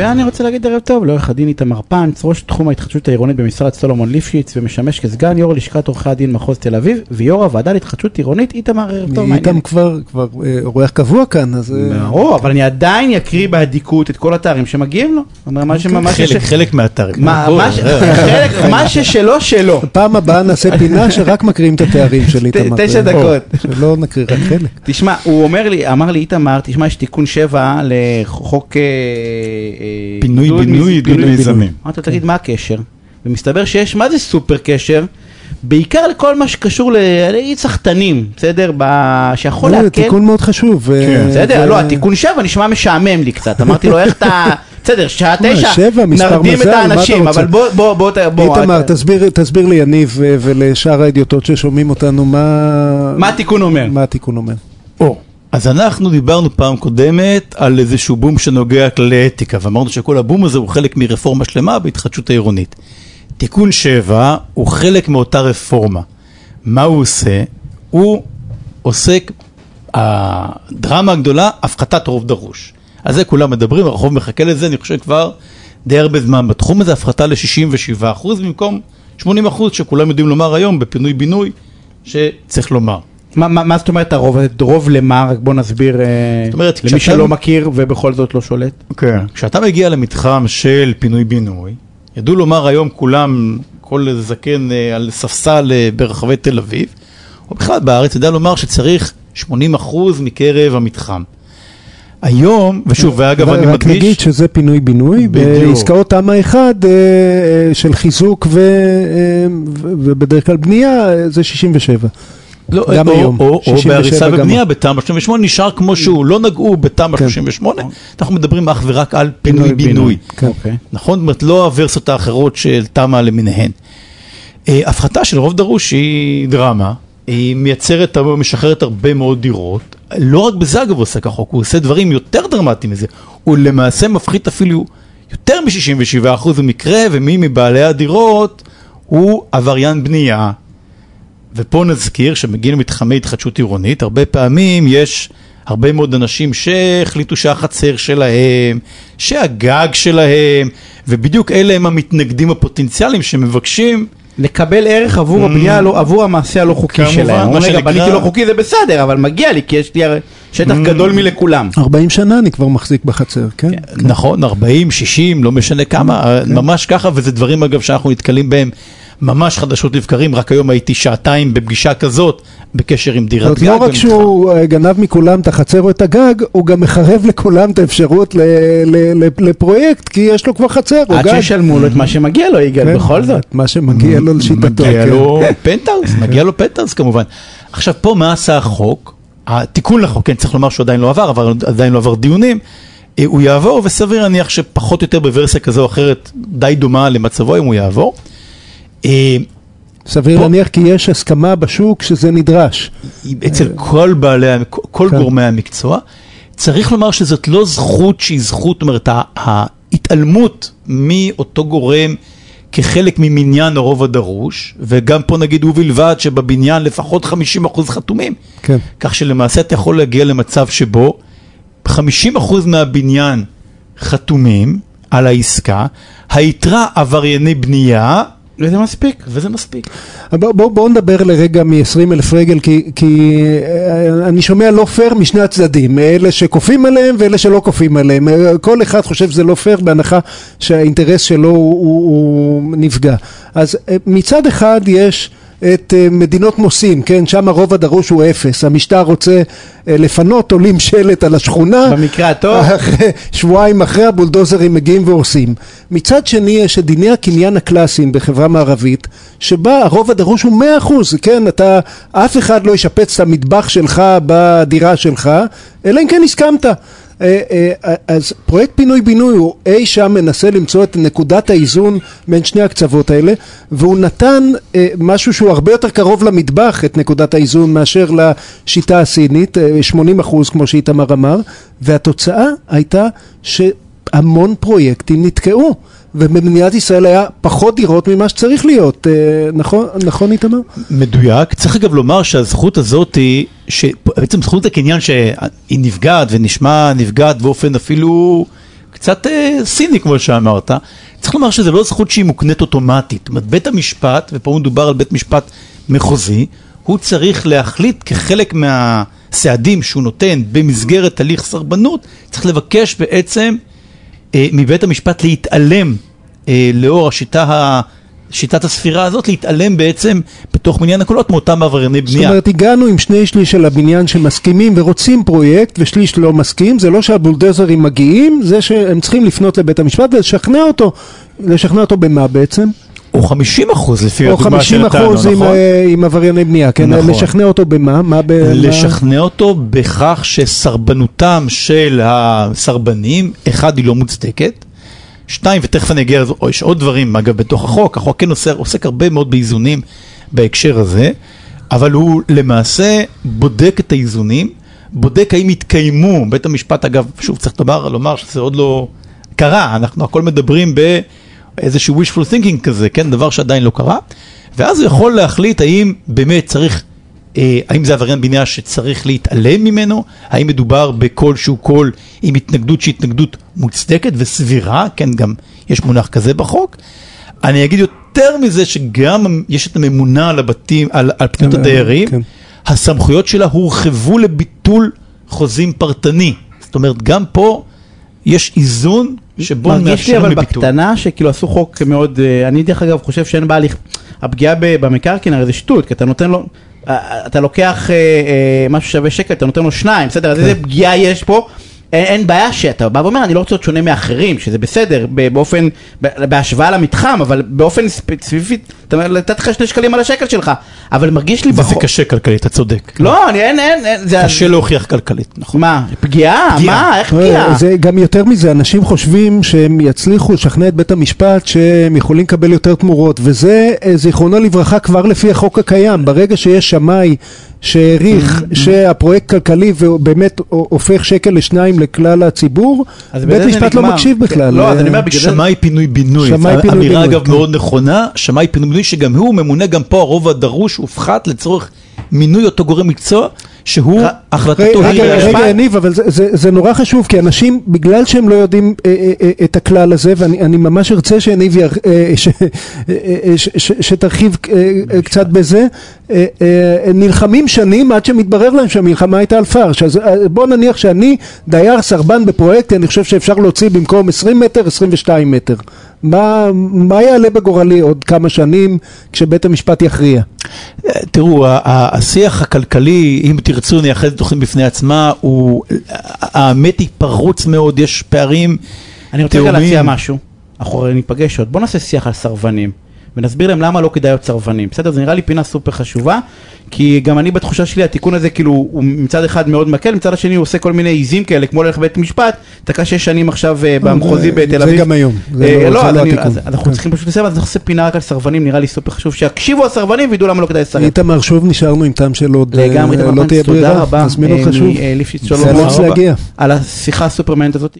ואני רוצה להגיד ערב טוב לעורך הדין איתמר פנץ, ראש תחום ההתחדשות העירונית במשרד סולומון ליפשיץ ומשמש כסגן יו"ר לשכת עורכי הדין מחוז תל אביב ויו"ר הוועדה להתחדשות עירונית איתמר ערב טוב. איתם? כבר, אה, אורח קבוע כאן, אז... אה, ברור, אבל אני עדיין אקריא באדיקות את כל התארים שמגיעים לו. ש- חלק, חלק מהאתרים. מה- אה, חלק- מה ששלו שלו. פעם הבאה נעשה פינה שרק מקריאים את התארים של איתמר. תשע אה, דקות. שלא נקריא רק חלק. תשמע, הוא אומר לי, אמר לי איתמר, תשמע, יש תיקון 7 לחוק... אה, אה, פינוי, בינוי, פינוי- מיזמים. אמרתי לו, תגיד, מה הקשר? ומסתבר שיש, מה זה סופר קשר? בעיקר לכל מה שקשור ל- נגיד סחטנים, בסדר? ב- שיכול זה להקל. תיקון מאוד חשוב. אה, כן. בסדר, ו- לא, התיקון 7 נשמע משעמם לי קצת, אמרתי לו, איך אתה... בסדר, שעה מה, תשע, נרדים את האנשים? אבל בוא, בוא, בוא, בוא, איתמר, תסביר- תסביר ליניב ו- ולשאר האדיוטות ששומעים אותנו מה... מה התיקון אומר? מה התיקון אומר. או, אז אנחנו דיברנו פעם קודמת על איזשהו בום שנוגע כללי אתיקה, ואמרנו שכל הבום הזה הוא חלק מרפורמה שלמה בהתחדשות העירונית. תיקון 7 הוא חלק מאותה רפורמה. מה הוא עושה? הוא עוסק, הדרמה הגדולה, הפחתת רוב דרוש. על זה כולם מדברים, הרחוב מחכה לזה, אני חושב כבר די הרבה זמן בתחום הזה, הפחתה ל-67% במקום 80% שכולם יודעים לומר היום בפינוי-בינוי, שצריך לומר. מה, מה, מה זאת אומרת הרוב? רוב למה? רק בוא נסביר אה, זאת אומרת, למי כשאתה- שלא מכיר ובכל זאת לא שולט. כן. כשאתה מגיע למתחם של פינוי-בינוי, ידעו לומר היום כולם, כל זקן אה, על ספסל אה, ברחבי תל אביב, או בכלל בארץ, יודע לומר שצריך 80% מקרב המתחם. היום, ושוב, ואגב אני רק נגיד מדגיש, שזה פינוי-בינוי. בעסקאות תמ"א 1 אה, אה, של חיזוק ובדרך כלל בנייה זה 67. לא, גם או, היום, או, או 67 בהריסה. ובנייה בתמ"א 38 נשאר כמו שהוא, לא נגעו בתמ"א כן. 38, אנחנו מדברים אך ורק על פינוי-בינוי. כן. אוקיי. נכון? זאת אומרת, לא הוורסיות האחרות של תמ"א למיניהן. אה, הפחתה של רוב דרוש היא דרמה, היא מייצרת, משחררת הרבה מאוד דירות. לא רק בזה אגב הוא עושה כחוק, הוא עושה דברים יותר דרמטיים מזה. הוא למעשה מפחית אפילו יותר מ-67% במקרה, ומי מבעלי הדירות הוא עבריין בנייה. ופה נזכיר שמגיעים למתחמי התחדשות עירונית, הרבה פעמים יש הרבה מאוד אנשים שהחליטו שהחצר שלהם, שהגג שלהם, ובדיוק אלה הם המתנגדים הפוטנציאליים שמבקשים, לקבל ערך עבור הבנייה, הלא- עבור המעשה הלא חוקי כמובן, שלהם. מה אומרים, רגע, שנקרא- בניתי לא חוקי זה בסדר, אבל מגיע לי כי יש לי הרי שטח גדול מלכולם. 40 שנה אני כבר מחזיק בחצר, כן? נכון, 40, 60, לא משנה כמה, ממש ככה, וזה דברים אגב שאנחנו נתקלים בהם ממש חדשות לבקרים, רק היום הייתי שעתיים בפגישה כזאת, בקשר עם דירת זאת גג. לא רק. שהוא אה, גנב מכולם את החצר או את הגג, הוא גם מחרב לכולם את האפשרות ל- ל- ל- לפרויקט, כי יש לו כבר חצר או עד גג. שישלמו לו את מה שמגיע לו, יגאל, כן, בכל זאת. מה שמגיע לו לשיטתו. מגיע כן. לו פנטהאוס, מגיע לו פנטהאוס כמובן. עכשיו פה מה עשה החוק? התיקון לחוק, כן צריך לומר שהוא עדיין לא עבר, אבל עדיין לא עבר דיונים. אה, הוא יעבור וסביר להניח שפחות או יותר בוורסיה כזו או אחרת די דומה למצבו אם הוא יעבור. אה, סביר פה- להניח כי יש הסכמה בשוק שזה נדרש. אצל כל בעלי, כל כן. גורמי המקצוע. צריך לומר שזאת לא זכות שהיא זכות, זאת אומרת, ההתעלמות מאותו גורם כחלק ממניין הרוב הדרוש, וגם פה נגיד ובלבד שבבניין לפחות 50% חתומים. כן. כך שלמעשה אתה יכול להגיע למצב שבו 50% מהבניין חתומים על העסקה, היתרה עברייני בנייה, וזה מספיק. וזה מספיק. בואו בוא, בוא נדבר לרגע מ-20 אלף רגל, כי, כי אה, אני שומע לא פייר משני הצדדים, אלה שכופים עליהם ואלה שלא כופים עליהם. אה, כל אחד חושב שזה לא פייר בהנחה שהאינטרס שלו הוא, הוא, הוא נפגע. אז אה, מצד אחד יש את אה, מדינות מוסים, כן, שם הרוב הדרוש הוא אפס. המשטר רוצה אה, לפנות, תולים שלט על השכונה. במקרה הטוב. שבועיים אחרי הבולדוזרים מגיעים והורסים. מצד שני יש את דיני הקניין הקלאסיים בחברה מערבית, שבה הרוב הדרוש הוא 100%, כן, אתה, אף אחד לא ישפץ את המטבח שלך בדירה שלך, אלא אם כן הסכמת. אה, אה, אז פרויקט פינוי-בינוי הוא אי שם מנסה למצוא את נקודת האיזון בין שני הקצוות האלה, והוא נתן אה, משהו שהוא הרבה יותר קרוב למטבח, את נקודת האיזון, מאשר לשיטה הסינית, אה, 80 אחוז כמו שאיתמר אמר, והתוצאה הייתה שהמון פרויקטים נתקעו. ובמדינת ישראל היה פחות דירות ממה שצריך להיות, אה, נכון, נכון איתמר? מדויק. צריך אגב לומר שהזכות הזאת היא, שבעצם זכות הקניין שהיא נפגעת ונשמע נפגעת באופן אפילו קצת אה, סיני כמו שאמרת, צריך לומר שזו לא זכות שהיא מוקנית אוטומטית. זאת אומרת, בית המשפט, ופה מדובר על בית משפט מחוזי, הוא צריך להחליט כחלק מהסעדים שהוא נותן במסגרת הליך סרבנות, צריך לבקש בעצם מבית המשפט להתעלם אה, לאור השיטה ה... שיטת הספירה הזאת להתעלם בעצם בתוך מניין הקולות מאותם עברייני זאת בנייה. אומרת, הגענו עם שני שליש של הבניין שמסכימים ורוצים פרויקט, ושליש לא מסכים, זה לא שהבולדוזרים מגיעים, זה שהם צריכים לפנות לבית המשפט ולשכנע אותו, לשכנע אותו במה בעצם? או 50 אחוז לפי או הדוגמה 50 שנתנו, אחוז עם, נכון? אה, עם עברייני בנייה, כן? נכון. לשכנע אותו במה? מה ב... לשכנע אותו בכך שסרבנותם של הסרבנים, אחד, היא לא מוצדקת, שתיים, ותכף אני אגיע לזה, או יש עוד דברים, אגב, בתוך החוק, החוק כן עוסק, עוסק הרבה מאוד באיזונים בהקשר הזה, אבל הוא למעשה בודק את האיזונים, בודק האם התקיימו, בית המשפט אגב, שוב צריך לומר, לומר שזה עוד לא קרה, אנחנו הכל מדברים באיזשהו wishful thinking כזה, כן, דבר שעדיין לא קרה, ואז הוא יכול להחליט האם באמת צריך אה, האם זה עבריין בנייה שצריך להתעלם ממנו? האם מדובר בקול שהוא קול עם התנגדות שהיא התנגדות מוצדקת וסבירה? כן, גם יש מונח כזה בחוק. אני אגיד יותר מזה שגם יש את הממונה על הבתים, על, על פניות כן, הדיירים, כן. הסמכויות שלה הורחבו לביטול חוזים פרטני. זאת אומרת, גם פה יש איזון שבו מרגיש לי אבל לביטול. בקטנה שכאילו עשו חוק מאוד, אה, אני דרך אגב חושב שאין בהליך, הפגיעה במקרקעין הרי זה שטות, כי אתה נותן לו, אה, אתה לוקח אה, אה, משהו שווה שקל, אתה נותן לו שניים, בסדר, אז איזה פגיעה יש פה? אין, אין בעיה שאתה בא ואומר אני לא רוצה להיות שונה מאחרים, שזה בסדר, באופן, בהשוואה למתחם, אבל באופן ספציפי, אתה אומר, לתת לך שני שקלים על השקל שלך, אבל מרגיש לי בחוק, קשה כלכלית, אתה צודק. לא, אני, אין, אין, אין, זה, קשה להוכיח כלכלית, נכון. מה, פגיעה? פגיעה. מה, איך אה, פגיעה? זה גם יותר מזה, אנשים חושבים שהם יצליחו לשכנע את בית המשפט שהם יכולים לקבל יותר תמורות, וזה אה, זיכרונו לברכה כבר לפי החוק הקיים, ברגע שיש שמאי שהעריך Mm-hmm. שהפרויקט כלכלי ובאמת הופך שקל לשניים לכלל הציבור, בית זה משפט לא. מקשיב בכלל. לא, אז אה, אני אומר, בגלל זה- שמאי פינוי בינוי, אמירה אגב כן. מאוד נכונה, שמאי פינוי בינוי שגם הוא ממונה, גם פה הרוב הדרוש הופחת לצורך מינוי אותו גורם מקצוע, שהוא החלטתו רגע, היא... רגע, המשפט- רגע, יניב, אבל זה, זה, זה נורא חשוב, כי אנשים, בגלל שהם לא יודעים אה, אה, אה, את הכלל הזה, ואני אני ממש ארצה שיניב, אה, ש, אה, אה, ש, שתרחיב אה, קצת בזה, אה, אה, נלחמים שנים עד שמתברר להם שהמלחמה הייתה על פרש. אז אה, בוא נניח שאני דייר סרבן בפרויקט, אני חושב שאפשר להוציא במקום 20 מטר, 22 מטר. מה, מה יעלה בגורלי עוד כמה שנים כשבית המשפט יכריע? תראו, השיח הכלכלי, אם תרצו, נייחד את תוכנית בפני עצמה, הוא, האמת היא פרוץ מאוד, יש פערים אני רוצה רגע תאומים. להציע משהו, אנחנו ניפגש עוד, בוא נעשה שיח על סרבנים, ונסביר להם למה לא כדאי להיות סרבנים, בסדר? זה נראה לי פינה סופר חשובה, כי גם אני בתחושה שלי התיקון הזה כאילו הוא מצד אחד מאוד מקל, מצד השני הוא עושה כל מיני עיזים כאלה, כמו ללכת לבית משפט, תקע שש שנים עכשיו אה, במחוזי זה- בתל זה אביב. גם היום, זה אה, לא- זה לא אני- התיקון. אז אנחנו כן. צריכים פשוט לסיים, אז אנחנו נעשה פינה רק על סרבנים, נראה לי סופר חשוב, שיקשיבו הסרבנים וידעו למה לא כדאי לסרב. איתמר, שוב נשארנו עם טעם של עוד, אה, לא תהיה ברירה, אה, אותך שוב. על השיחה הסופרמנט הזאת.